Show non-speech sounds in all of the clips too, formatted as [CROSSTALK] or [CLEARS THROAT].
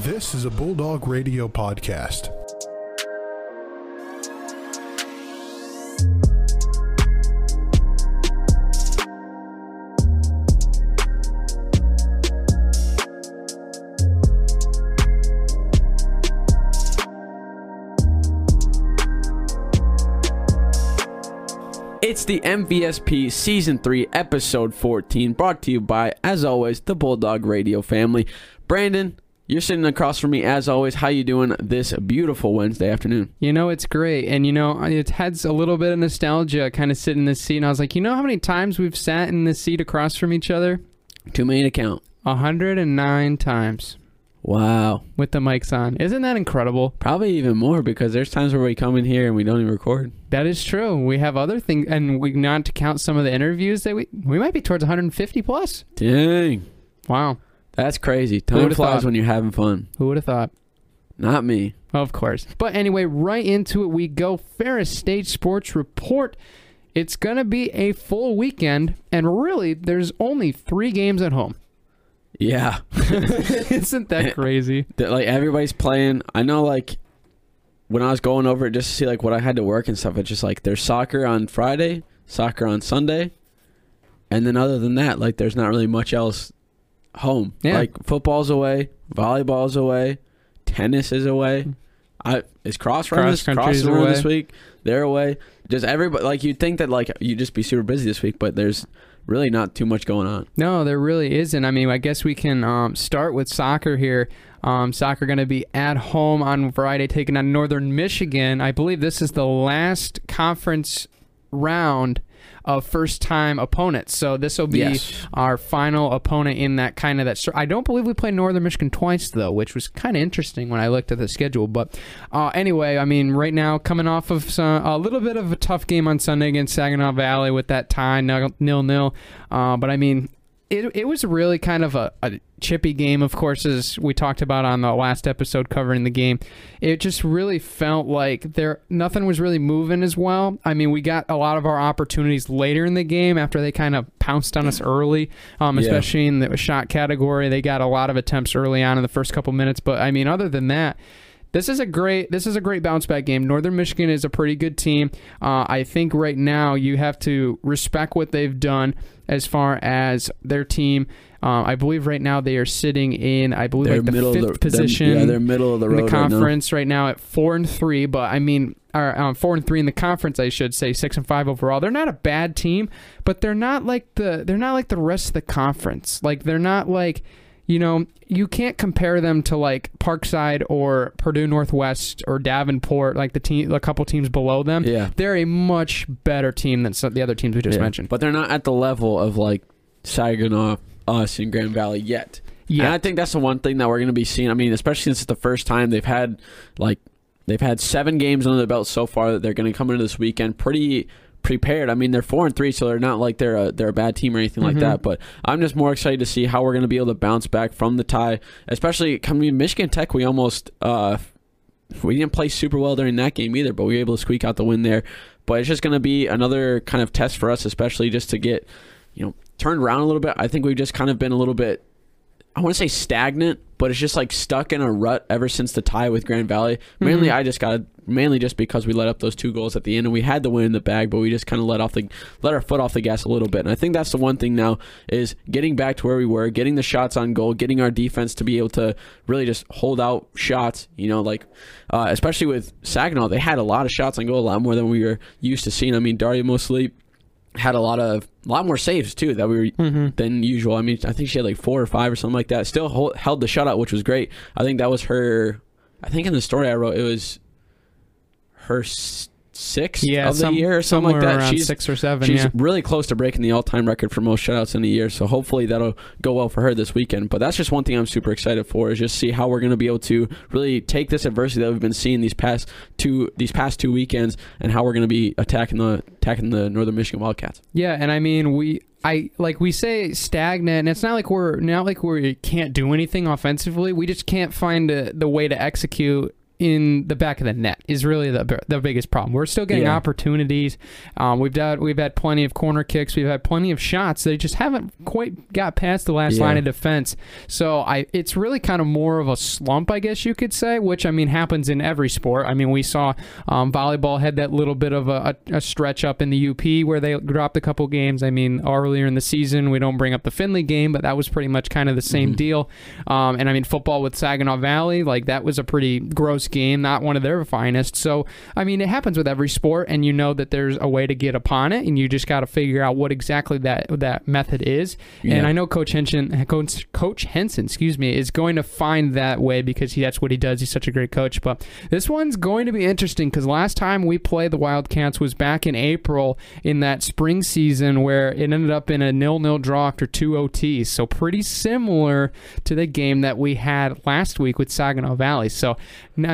This is a Bulldog Radio podcast. It's the MVSP Season 3, Episode 14, brought to you by, as always, the Bulldog Radio family. Brandon, you're sitting across from me, as always. How you doing this beautiful Wednesday afternoon? You know, it's great. And, you know, it has a little bit of nostalgia kind of sitting in this seat. And I was like, you know how many times we've sat in this seat across from each other? Too many to count. 109 times Wow. with the mics on. Isn't that incredible? Probably even more because there's times where we come in here and we don't even record. That is true. We have other things, and we not to count some of the interviews that we we might be towards 150 plus. Dang. Wow, That's crazy. Time flies thought? when you're having fun. who would have thought? Not me. Of course. But anyway, right into it we go. Ferris State Sports Report. It's gonna be a full weekend, and really, there's only three games at home. Yeah. [LAUGHS] [LAUGHS] Isn't that crazy? that like everybody's playing. I know like when I was going over it just to see like what I had to work and stuff, it's just like there's soccer on Friday, soccer on Sunday, and then other than that, like there's not really much else home. Yeah. Like football's away, volleyball's away, tennis is away. I is cross run Cross this cross run this week. They're away. Just everybody like you'd think that like you'd just be super busy this week, but there's really not too much going on. No, there really isn't. I mean, I guess we can um, start with soccer here. Um, soccer going to be at home on Friday, taking on Northern Michigan. I believe this is the last conference round of first-time opponents. So this will be Yes. our final opponent in that kind of that. str- I don't believe we played Northern Michigan twice though, which was kind of interesting when I looked at the schedule. But uh, anyway, I mean, right now coming off of some, a little bit of a tough game on Sunday against Saginaw Valley with that tie nil nil. Uh, but I mean, it it was really kind of a, a chippy game, of course, as we talked about on the last episode covering the game. It just really felt like there nothing was really moving as well. I mean, we got a lot of our opportunities later in the game after they kind of pounced on us early, um, Yeah. especially in the shot category. They got a lot of attempts early on in the first couple minutes, but I mean, other than that. This is a great. This is a great bounce back game. Northern Michigan is a pretty good team. Uh, I think right now you have to respect what they've done as far as their team. Uh, I believe right now they are sitting in. I believe They're like the fifth the position They're, yeah, they're middle of the in road the right now. conference right now. at four and three. But I mean, or um, four and three in the conference, I should say, six and five overall. They're not a bad team, but they're not like the they're not like the rest of the conference. Like they're not like you know you can't compare them to like Parkside or Purdue Northwest or Davenport, like the team, a couple teams below them. Yeah. They're a much better team than some, the other teams we just Yeah. mentioned. But they're not at the level of like Saginaw, us, and Grand Valley yet. And Yeah, I think that's the one thing that we're going to be seeing. I mean, especially since it's the first time they've had like they've had seven games under the belt so far that they're going to come into this weekend pretty prepared. I mean, they're four and three, so they're not like they're a they're a bad team or anything like Mhm. that. But I'm just more excited to see how we're going to be able to bounce back from the tie, especially coming Michigan Tech. We almost uh we didn't play super well during that game either, but we were able to squeak out the win there. But it's just going to be another kind of test for us, especially just to get you know turned around a little bit. I think we've just kind of been a little bit I want to say stagnant, but it's just like stuck in a rut ever since the tie with Grand Valley. Mainly, Mhm. I just got mainly just because we let up those two goals at the end, and we had the win in the bag, but we just kind of let off the let our foot off the gas a little bit. And I think that's the one thing now is getting back to where we were, getting the shots on goal, getting our defense to be able to really just hold out shots. You know, like uh, especially with Saginaw, they had a lot of shots on goal, a lot more than we were used to seeing. I mean, Daria Mosley had a lot of a lot more saves too that we were Mhm. than usual. I mean, I think she had like four or five or something like that. Still hold, held the shutout, which was great. I think that was her. I think in the story I wrote, it was her sixth yeah, of the year or something like that. She's six or seven. she's yeah. really close to breaking the all-time record for most shutouts in a year. So hopefully that'll go well for her this weekend. But that's just one thing I'm super excited for is just see how we're going to be able to really take this adversity that we've been seeing these past two these past two weekends and how we're going to be attacking the attacking the Northern Michigan Wildcats. Yeah, and I mean we I like we say stagnant and it's not like we're not like we can't do anything offensively. We just can't find a, the way to execute in the back of the net is really the the biggest problem. We're still getting Yeah. opportunities. Um, we've had we've had plenty of corner kicks. We've had plenty of shots. They just haven't quite got past the last Yeah. line of defense. So I it's really kind of more of a slump, I guess you could say. Which I mean happens in every sport. I mean we saw um, volleyball had that little bit of a, a, a stretch up in the UP where they dropped a couple games. I mean earlier in the season we don't bring up the Findlay game, but that was pretty much kind of the same deal. Um, and I mean football with Saginaw Valley, like that was a pretty gross game, not one of their finest. So I mean it happens with every sport, and you know that there's a way to get upon it, and you just got to figure out what exactly that that method is. And I know Coach Henson, Coach, Coach Henson, excuse me, is going to find that way because he, that's what he does. He's such a great coach. But this one's going to be interesting because last time we played the Wildcats was back in April in that spring season where it ended up in a nil-nil draw after two OTs. So pretty similar to the game that we had last week with Saginaw Valley. So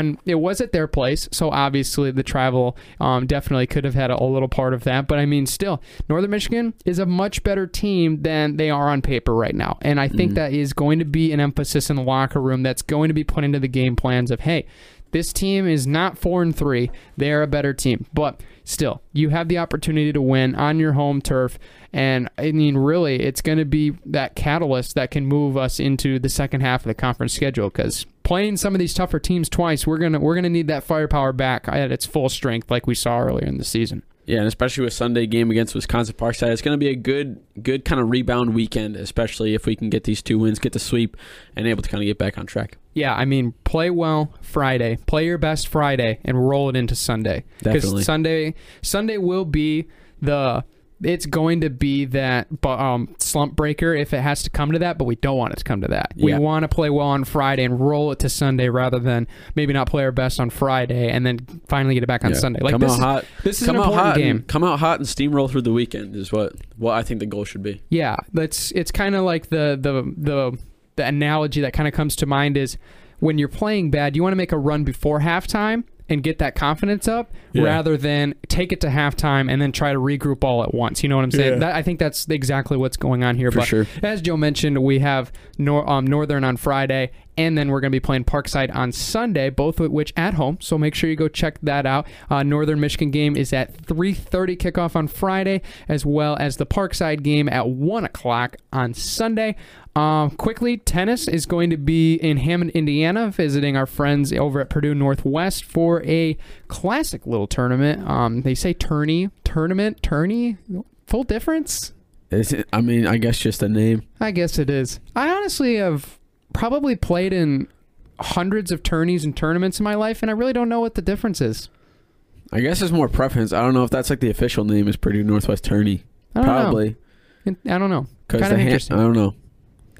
and it was at their place. So obviously the travel um, definitely could have had a, a little part of that. But I mean, still, Northern Michigan is a much better team than they are on paper right now. And I think that is going to be an emphasis in the locker room that's going to be put into the game plans of, hey, this team is not four and three. They are a better team. But still, you have the opportunity to win on your home turf. And I mean, really, it's going to be that catalyst that can move us into the second half of the conference schedule. Because playing some of these tougher teams twice, we're gonna we're gonna need that firepower back at its full strength, like we saw earlier in the season. Yeah, and especially with Sunday game against Wisconsin Parkside, it's going to be a good, good kind of rebound weekend, especially if we can get these two wins, get the sweep, and able to kind of get back on track. Yeah, I mean, play well Friday, play your best Friday, and roll it into Sunday. Definitely. Sunday, Sunday will be the. It's going to be that um, slump breaker if it has to come to that, but we don't want it to come to that. We want to play well on Friday and roll it to Sunday rather than maybe not play our best on Friday and then finally get it back on Yeah. Sunday. Like come this out is, hot. this is come an out important hot game. And, come out hot and steamroll through the weekend is what what I think the goal should be. Yeah, that's it's kind of like the the the the analogy that kind of comes to mind is when you're playing bad, you want to make a run before halftime and get that confidence up Yeah. rather than take it to halftime and then try to regroup all at once. You know what I'm saying? Yeah. That, I think that's exactly what's going on here. For but sure. as Joe mentioned, we have Nor- um, Northern on Friday, and then we're going to be playing Parkside on Sunday, both of which at home. So make sure you go check that out. Uh, Northern Michigan game is at 3:30 kickoff on Friday, as well as the Parkside game at one o'clock on Sunday. Um, quickly, tennis is going to be in Hammond, Indiana, visiting our friends over at Purdue Northwest for a classic little tournament. Um, they say tourney, tournament, tourney. Full difference. Is it, I mean, I guess just a name. I guess it is. I honestly have probably played in hundreds of tourneys and tournaments in my life, and I really don't know what the difference is. I guess there's more preference. I don't know if that's like the official name is Purdue Northwest Tourney. I don't Probably know. I don't know. Kind of ha- interesting. I don't know.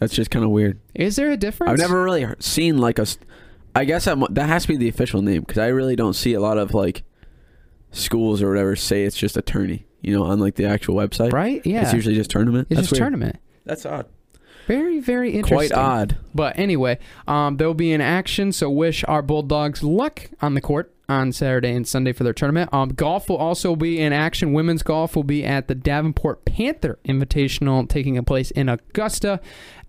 That's just kind of weird. Is there a difference? I've never really seen like a. I guess that, mu- that has to be the official name because I really don't see a lot of like schools or whatever say it's just a tourney. You know, on like the actual website. right. Yeah, It's usually just tournament. It's That's just weird. tournament. That's odd. Very, very interesting. Quite odd. But anyway, um, they'll be in action, so wish our Bulldogs luck on the court on Saturday and Sunday for their tournament. Um, golf will also be in action. Women's golf will be at the Davenport Panther Invitational taking place in Augusta.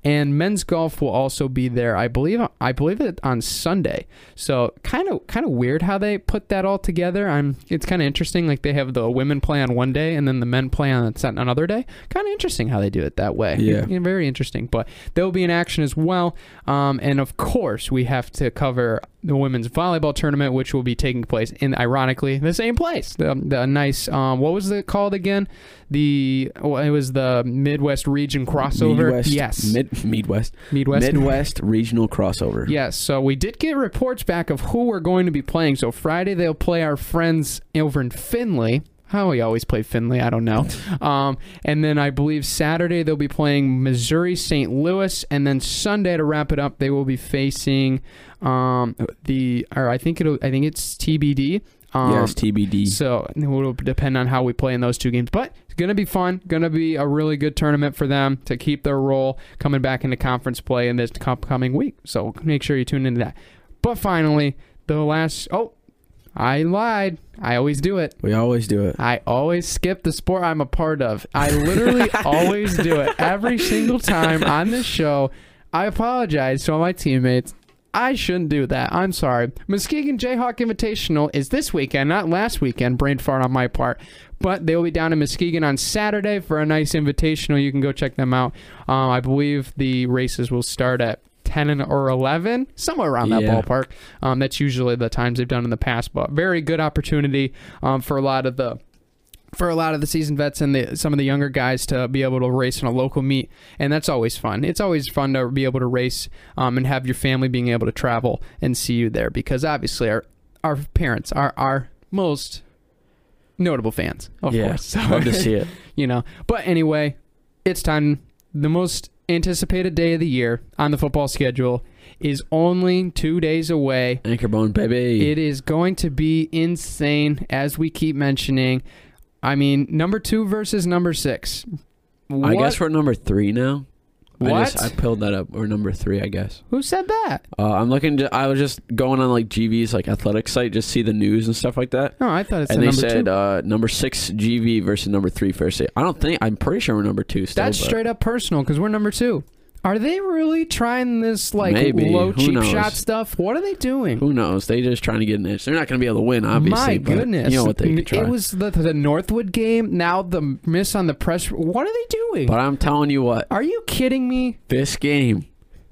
And men's golf will also be there, I believe. I believe it on Sunday. So kind of, kind of weird how they put that all together. I'm. It's kind of interesting. Like they have the women play on one day and then the men play on another day. Kind of interesting how they do it that way. Yeah. Yeah, very interesting. But they'll be in action as well. Um, and of course, we have to cover the women's volleyball tournament, which will be taking place in, ironically, the same place. The, the nice, um, what was it called again? The oh, it was the Midwest region crossover. Midwest, yes, Mid Midwest. Midwest. Midwest regional crossover. Yes, so we did get reports back of who we're going to be playing. So Friday they'll play our friends over in Findlay. How we always play Findlay, I don't know. [LAUGHS] Um, and then I believe Saturday they'll be playing Missouri St. Louis, and then Sunday to wrap it up they will be facing um, the or I think it'll I think it's TBD. Um, yes, TBD. so it will depend on how we play in those two games. But it's going to be fun. Going to be a really good tournament for them to keep their role coming back into conference play in this upcoming week. So make sure you tune into that. But finally, the last. Oh, I lied. I always do it. we always do it. I always skip the sport I'm a part of. I literally [LAUGHS] always do it every single time on this show. I apologize to all my teammates. I shouldn't do that. I'm sorry. Muskegon Jayhawk Invitational is this weekend, not last weekend. Brain fart on my part. But they will be down in Muskegon on Saturday for a nice invitational. You can go check them out. Um, I believe the races will start at 10 and, or 11, somewhere around that Yeah. ballpark. Um, that's usually the times they've done in the past. But very good opportunity um, for a lot of the for a lot of the season vets and the, some of the younger guys to be able to race in a local meet, and that's always fun. It's always fun to be able to race um, and have your family being able to travel and see you there because obviously our our parents are our most notable fans, of yeah, course. So, [LAUGHS] love to see it. you know. But anyway, it's time. The most anticipated day of the year on the football schedule is only two days away. Anchor bone, baby. It is going to be insane, as we keep mentioning. I mean, number two versus number six. I guess we're number three now. I, What? just, I pulled that up. We're number three, I guess. Who said that? Uh, I'm looking. To, I was just going on like GV's like athletic site, just see the news and stuff like that. No, I thought it said and they number said two. uh, number six GV versus number three Ferris State. I don't think. I'm pretty sure we're number two still. That's but straight up personal because we're number two. Are they really trying this like Maybe. low Who cheap knows? shot stuff? What are they doing? Who knows? They just trying to get an edge. They're not going to be able to win, obviously. My but goodness! You know what they could try. It was the, the Northwood game. Now the miss on the press. What are they doing? but I'm telling you what, are you kidding me? this game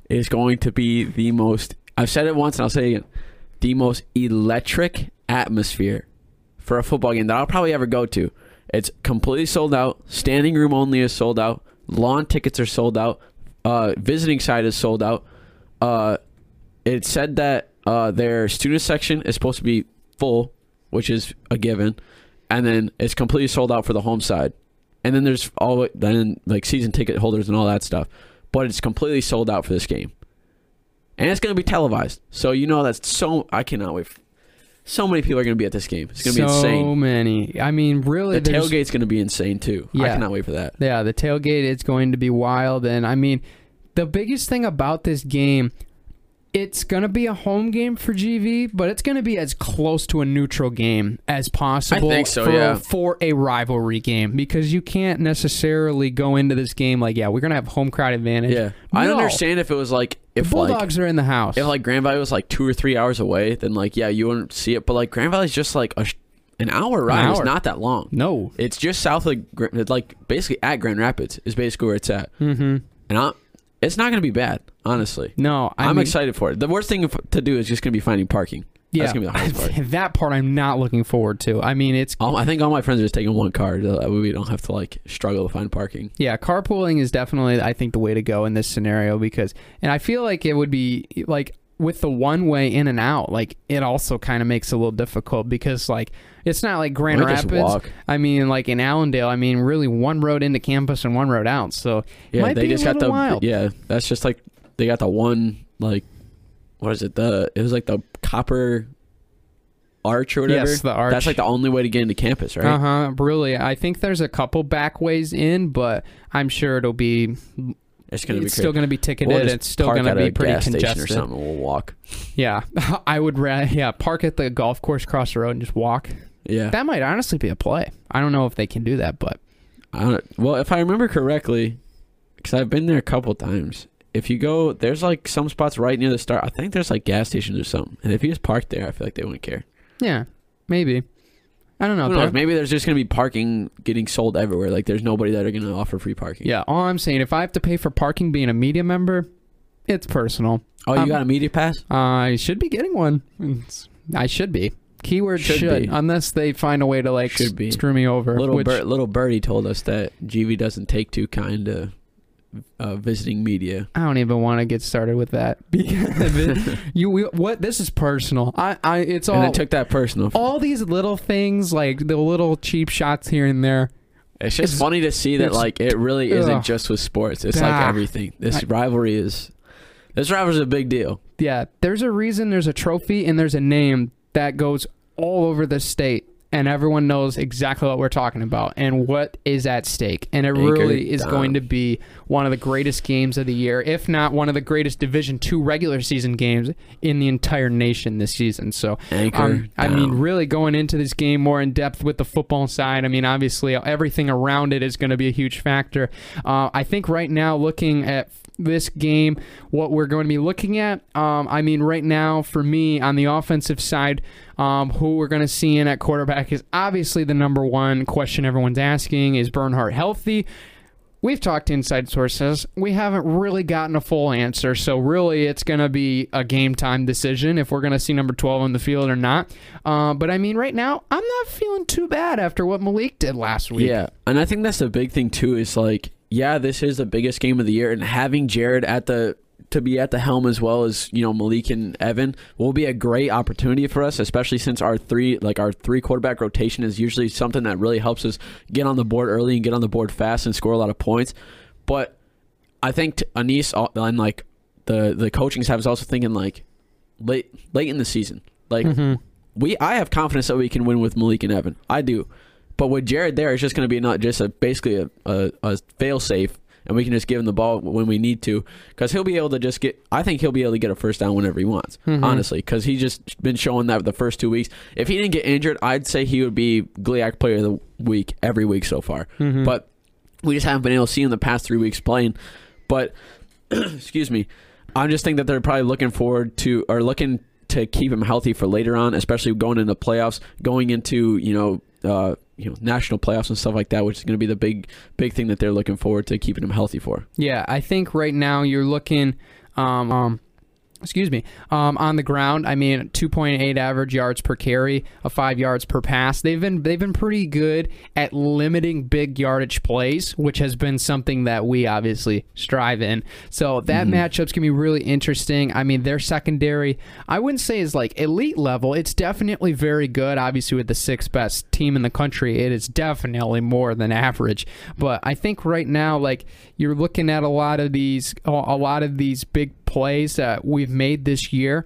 is going to be the most. I've said it once and I'll say it again. The most electric atmosphere for a football game that I'll probably ever go to. It's completely sold out. Standing room only is sold out. Lawn tickets are sold out. Uh, visiting side is sold out. Uh, it said that uh, their student section is supposed to be full, which is a given, and then it's completely sold out for the home side. And then there's all then like season ticket holders and all that stuff, but it's completely sold out for this game, and it's going to be televised. So you know that's so I cannot wait. So many people are going to be at this game. It's going to so be insane. So many. I mean, really, The there's- tailgate's going to be insane too. Yeah. I cannot wait for that. Yeah, the tailgate is going to be wild. And I mean, the biggest thing about this game, it's going to be a home game for GV, but it's going to be as close to a neutral game as possible think so, for, yeah. for a rivalry game because you can't necessarily go into this game like, yeah, we're going to have home crowd advantage. Yeah, I No. understand if it was like The if like Bulldogs are in the house. if like Grand Valley was like two or three hours away, then like yeah, you wouldn't see it. But like Grand Valley's just like a an hour ride. It's hour. not that long. no. It's just south of like basically at Grand Rapids is basically where it's at, Mm-hmm. and I, it's not gonna be bad, honestly. No, I I'm mean, excited for it. The worst thing to do is just gonna be finding parking. Yeah, That's gonna be the hardest part. [LAUGHS] that part I'm not looking forward to. I mean, it's All, I think all my friends are just taking one car. so we don't have to like struggle to find parking. Yeah, carpooling is definitely I think the way to go in this scenario because and I feel like it would be like with the one way in and out, like it also kind of makes it a little difficult because like it's not like Grand Rapids. walk. I mean, like in Allendale, I mean, really one road into campus and one road out. So Yeah, they just got the wild. yeah. That's just like they got the one like what is it? The it was like the copper arch or whatever. Yes, the arch. That's like the only way to get into campus, right? Uh huh. Really, I think there's a couple back ways in, but I'm sure it'll be. It's gonna be still going to be ticketed. We'll it's still going to be pretty congested. or something. We'll walk. Yeah, [LAUGHS] I would. Ra- yeah, park at the golf course, cross the road, and just walk. Yeah. That might honestly be a play. I don't know if they can do that, but I don't, well, if I remember correctly, because I've been there a couple times. If you go, there's like some spots right near the start. I think there's like gas stations or something. And if you just park there, I feel like they wouldn't care. yeah, maybe. I don't know. Who knows? Maybe there's just gonna be parking getting sold everywhere. Like there's nobody that are gonna offer free parking. Yeah, all I'm saying, if I have to pay for parking being a media member, it's personal. Oh, you Um, got a media pass? I should be getting one. It's- I should be. Keyword Should should, be. unless they find a way to like Should be. screw me over. Little which, bir- little birdie told us that GV doesn't take too kind to uh, visiting media. I don't even want to get started with that [LAUGHS] because [LAUGHS] you we, what this is personal. I I it's and all I took that personal. all these little things like the little cheap shots here and there. It's just it's- funny to see that like it really isn't ugh. just with sports. It's like Ah. everything. This I- rivalry is this rivalry is a big deal. Yeah, there's a reason there's a trophy and there's a name that goes all over the state and everyone knows exactly what we're talking about and what is at stake. And it really is down. going to be one of the greatest games of the year, if not one of the greatest Division Two regular season games in the entire nation this season. So, um, I mean, really going into this game more in depth with the football side. I mean, obviously everything around it is going to be a huge factor. Uh, I think right now, looking at this game, what we're going to be looking at, um, I mean, right now for me on the offensive side, um, who we're going to see in at quarterback is obviously the number one question everyone's asking: Is Bernhardt healthy? We've talked to inside sources. We haven't really gotten a full answer. So, really, it's going to be a game time decision if we're going to see number 12 on the field or not. Uh, but I mean, right now, I'm not feeling too bad after what Mylik did last week. Yeah, and I think that's the big thing too. Is like, yeah, this is the biggest game of the year, and having Jared at the to be at the helm as well as you know Mylik and Evan will be a great opportunity for us, especially since our three like our three quarterback rotation is usually something that really helps us get on the board early and get on the board fast and score a lot of points. But I think uh, and like the the coaching staff is also thinking like late late in the season, like we I have confidence that we can win with Mylik and Evan. I do. But with Jared there, it's just going to be not just a basically a, a, a fail safe, and we can just give him the ball when we need to, because he'll be able to just get. I think he'll be able to get a first down whenever he wants, honestly, because he's just been showing that the first two weeks. If he didn't get injured, I'd say he would be GLIAC Player of the Week every week so far. But we just haven't been able to see him the past three weeks playing. But [CLEARS THROAT] excuse me, I just think that they're probably looking forward to or looking to keep him healthy for later on, especially going into playoffs, going into you know uh, you know national playoffs and stuff like that, which is going to be the big big thing that they're looking forward to keeping him healthy for. Yeah, I think right now you're looking, um, um, excuse me, um, on the ground. I mean, 2.8 average yards per carry, a five yards per pass. They've been they've been pretty good at limiting big yardage plays, which has been something that we obviously strive in. So that matchup's gonna be really interesting. I mean, their secondary, I wouldn't say is like elite level. It's definitely very good. Obviously, with the sixth best team in the country, it is definitely more than average. But I think right now, like you're looking at a lot of these, a lot of these big plays that we've made this year,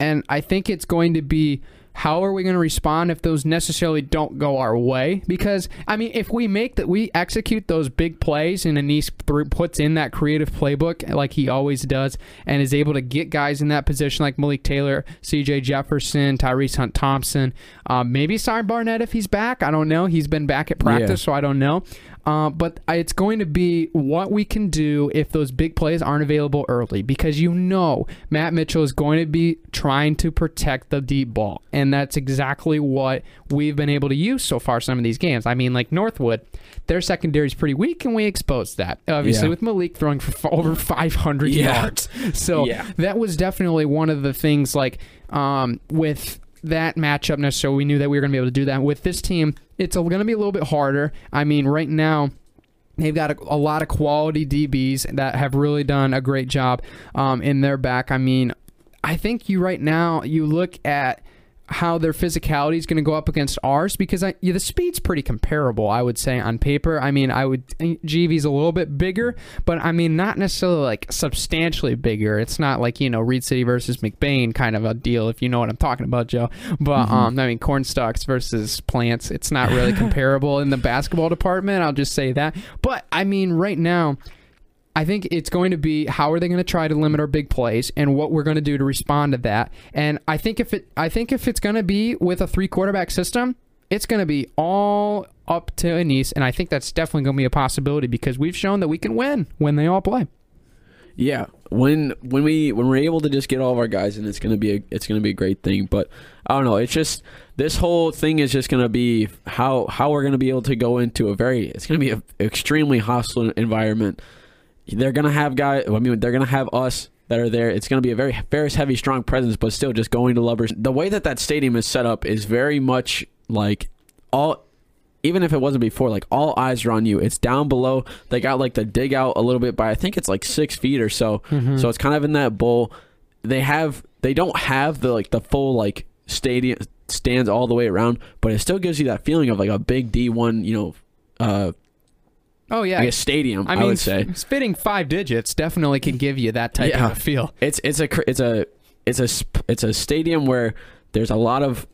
and I think it's going to be how are we going to respond if those necessarily don't go our way? Because I mean, if we make that, we execute those big plays, and Annese puts in that creative playbook like he always does, and is able to get guys in that position like Malik Taylor, C.J. Jefferson, Tyrese Hunt Thompson, um, maybe Cy Barnett if he's back. I don't know. He's been back at practice, Yeah. so I don't know. Uh, but it's going to be what we can do if those big plays aren't available early because you know Matt Mitchell is going to be trying to protect the deep ball. And that's exactly what we've been able to use so far some of these games. I mean, like Northwood, their secondary is pretty weak, and we exposed that. Obviously, Yeah. with Mylik throwing for f- over 500 Yeah. yards. [LAUGHS] So Yeah. that was definitely one of the things like um, with that matchup necessarily we knew that we were going to be able to do that with this team it's going to be a little bit harder i mean right now They've got a, a lot of quality DBs that have really done a great job um, in their back. I mean, I think you right now you look at how their physicality is going to go up against ours because I, yeah, the speed's pretty comparable, I would say, on paper. I mean, I would GV's a little bit bigger, but I mean, not necessarily like substantially bigger. It's not like you know Reed City versus McBain kind of a deal, if you know what I'm talking about, Joe. But um, I mean, corn stalks versus plants, it's not really [LAUGHS] comparable in the basketball department. I'll just say that. But I mean, right now. I think it's going to be how are they going to try to limit our big plays and what we're going to do to respond to that. And I think if it I think if it's going to be with a three quarterback system, it's going to be all up to Annese and I think that's definitely going to be a possibility because we've shown that we can win when they all play. Yeah, when when we when we're able to just get all of our guys in, it's gonna be a it's gonna be a great thing. But I don't know. It's just this whole thing is just gonna be how how we're gonna be able to go into a very it's gonna be an extremely hostile environment. They're gonna have guys. I mean, they're gonna have us that are there. It's gonna be a very very heavy, strong presence, but still just going to Lubbers. The way that that stadium is set up is very much like all even if it wasn't before, like all eyes are on you. It's down below. They got like the dig out a little bit by I think it's like six feet or so. So it's kind of in that bowl. They have they don't have the like the full like stadium stands all the way around, but it still gives you that feeling of like a big D one, you know, uh Oh yeah. like a stadium. I, I mean, would say fitting five digits definitely can give you that type Yeah. of feel. it's it's a it's a it's a it's a stadium where there's a lot of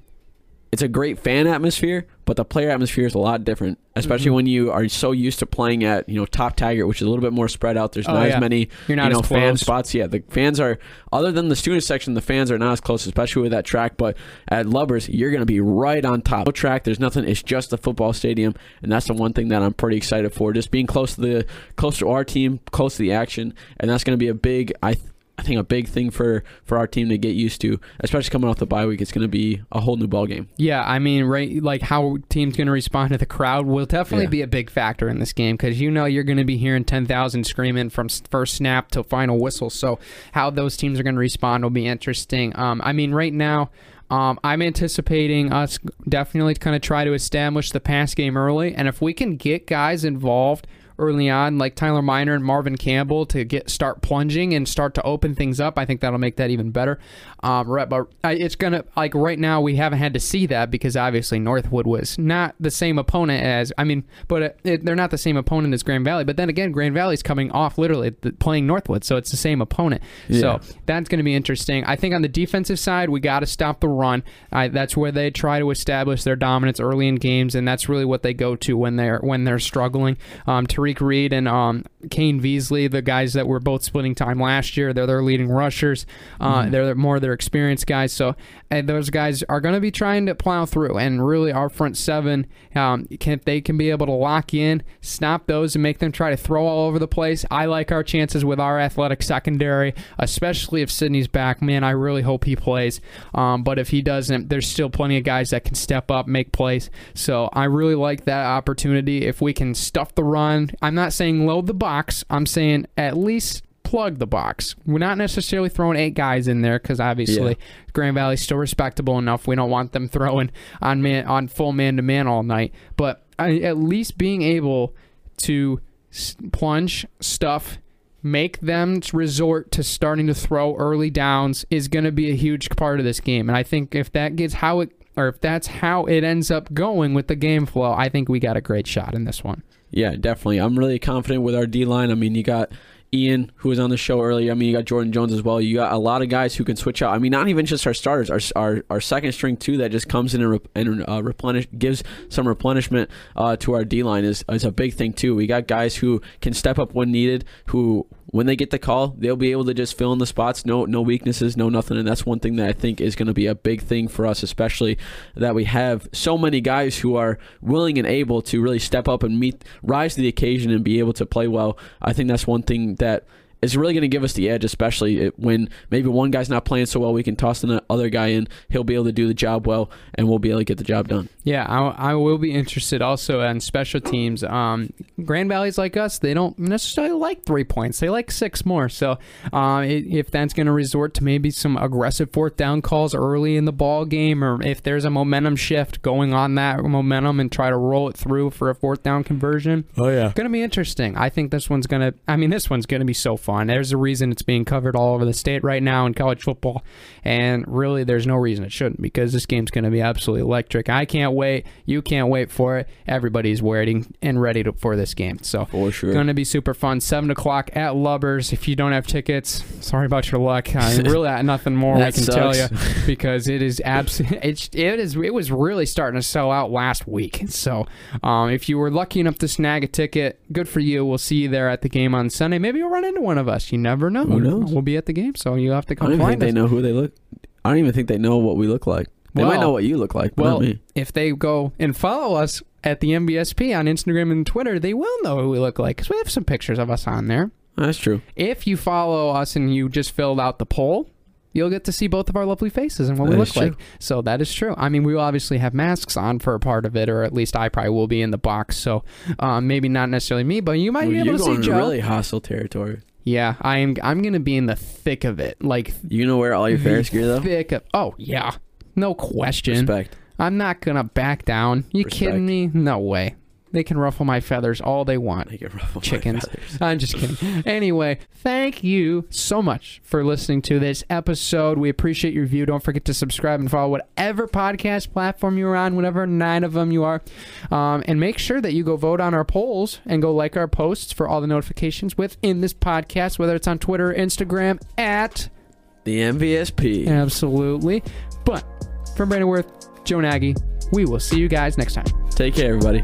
it's a great fan atmosphere, but the player atmosphere is a lot different, especially Mhm. when you are so used to playing at you know top Taggart, which is a little bit more spread out. There's Oh, not yeah. as many You're not you know fan spots. Yeah, the fans are other than the student section, the fans are not as close, especially with that track. But at Lubbers, you're going to be right on top. No track, there's nothing. It's just the football stadium, and that's the one thing that I'm pretty excited for. Just being close to the close to our team, close to the action, and that's going to be a big. I. Th- I think a big thing for, for our team to get used to, especially coming off the bye week, it's going to be a whole new ball game. Yeah, I mean, right, like how teams going to respond to the crowd will definitely Yeah. be a big factor in this game because you know you're going to be hearing ten thousand screaming from first snap to final whistle. So how those teams are going to respond will be interesting. Um, I mean, right now. Um, I'm anticipating us definitely kind of try to establish the pass game early, and if we can get guys involved early on, like Tyler Miner and Marvin Campbell, to get start plunging and start to open things up. I think that'll make that even better. Um, right, but I- it's gonna like right now we haven't had to see that because obviously Northwood was not the same opponent as I mean, but it, it, they're not the same opponent as Grand Valley. But then again, Grand Valley's coming off literally the, playing Northwood, so it's the same opponent. Yeah. So that's going to be interesting. I think on the defensive side, we got to stop the run. I, that's where they try to establish their dominance early in games, and that's really what they go to when they're when they're struggling. Um, Tariq Reed and um, Kane Veasley, the guys that were both splitting time last year, they're their leading rushers. Uh, They're more of their experienced guys. So and those guys are going to be trying to plow through. And really, our front seven, um, can, if they can be able to lock in, stop those, and make them try to throw all over the place. I like our chances with our athletic secondary, especially if Sydney's back. Man, I really hope he plays. Um, but if he doesn't, there's still plenty of guys that can step up, make plays. So I really like that opportunity. If we can stuff the run, I'm not saying load the box. I'm saying at least plug the box. We're not necessarily throwing eight guys in there because obviously Grand Valley's still respectable enough. We don't want them throwing on man on full man to man all night. But I, at least being able to s- plunge stuff. Make them resort to starting to throw early downs is going to be a huge part of this game, and I think if that gets how it, or if that's how it ends up going with the game flow, I think we got a great shot in this one. Yeah, definitely. I'm really confident with our D line. I mean, you got Ian, who was on the show earlier. I mean, you got Jordan Jones as well. You got a lot of guys who can switch out. I mean, not even just our starters, our our, our second string too, that just comes in and, and uh, replenish gives some replenishment uh, to our D line is is a big thing too. We got guys who can step up when needed, who when they get the call, they'll be able to just fill in the spots. No, no weaknesses, no nothing, and that's one thing that I think is going to be a big thing for us, especially that we have so many guys who are willing and able to really step up and meet, rise to the occasion, and be able to play well. I think that's one thing that is really going to give us the edge, especially when maybe one guy's not playing so well. We can toss the other guy in; he'll be able to do the job well, and we'll be able to get the job done. Yeah, I, I will be interested also in special teams. Um, Grand Valley's like us; they don't necessarily like three points; they like six more. So, uh, if that's going to resort to maybe some aggressive fourth down calls early in the ball game, or if there's a momentum shift going on that momentum and try to roll it through for a fourth down conversion, Oh yeah, going to be interesting. I think this one's going to. I mean, this one's going to be so fun. There's a reason it's being covered all over the state right now in college football, and really, there's no reason it shouldn't because this game's going to be absolutely electric. I can't wait. You can't wait for it. Everybody's waiting and ready to, for this game. So. for sure. Going to be super fun. Seven o'clock at Lubbers. If you don't have tickets, sorry about your luck. I [LAUGHS] really nothing more I can tell you [LAUGHS] because it is abs- it's, it is it was really starting to sell out last week. So um, if you were lucky enough to snag a ticket, good for you. We'll see you there at the game on Sunday. Maybe you'll run into one of us. You never know. Who knows? We'll be at the game, so you have to come. I don't even think find they know who they look. I don't even think they know what we look like. They might know what you look like, but well, not me. if they go and follow us at the MVSP on Instagram and Twitter, they will know who we look like because we have some pictures of us on there. That's true. If you follow us and you just filled out the poll, you'll get to see both of our lovely faces and what we look like. So that is true. I mean, we will obviously have masks on for a part of it, or at least I probably will be in the box. So um, maybe not necessarily me, but you might Well, be able to see Joe. really hostile territory. Yeah, I am. I'm gonna be in the thick of it, like You know where all your Ferris gear though? thick of. Oh yeah, no question. Respect. I'm not gonna back down. You Respect. kidding me? No way. They can ruffle my feathers all they want. Make it ruffle my Chickens. feathers. I'm just kidding. Anyway, thank you so much for listening to this episode. We appreciate your view. Don't forget to subscribe and follow whatever podcast platform you're on, whatever nine of them you are. Um, and make sure that you go vote on our polls and go like our posts for all the notifications within this podcast, whether it's on Twitter or Instagram at The MVSP. Absolutely. But from Brandon Worth, Joe Nagy. We will see you guys next time. Take care, everybody.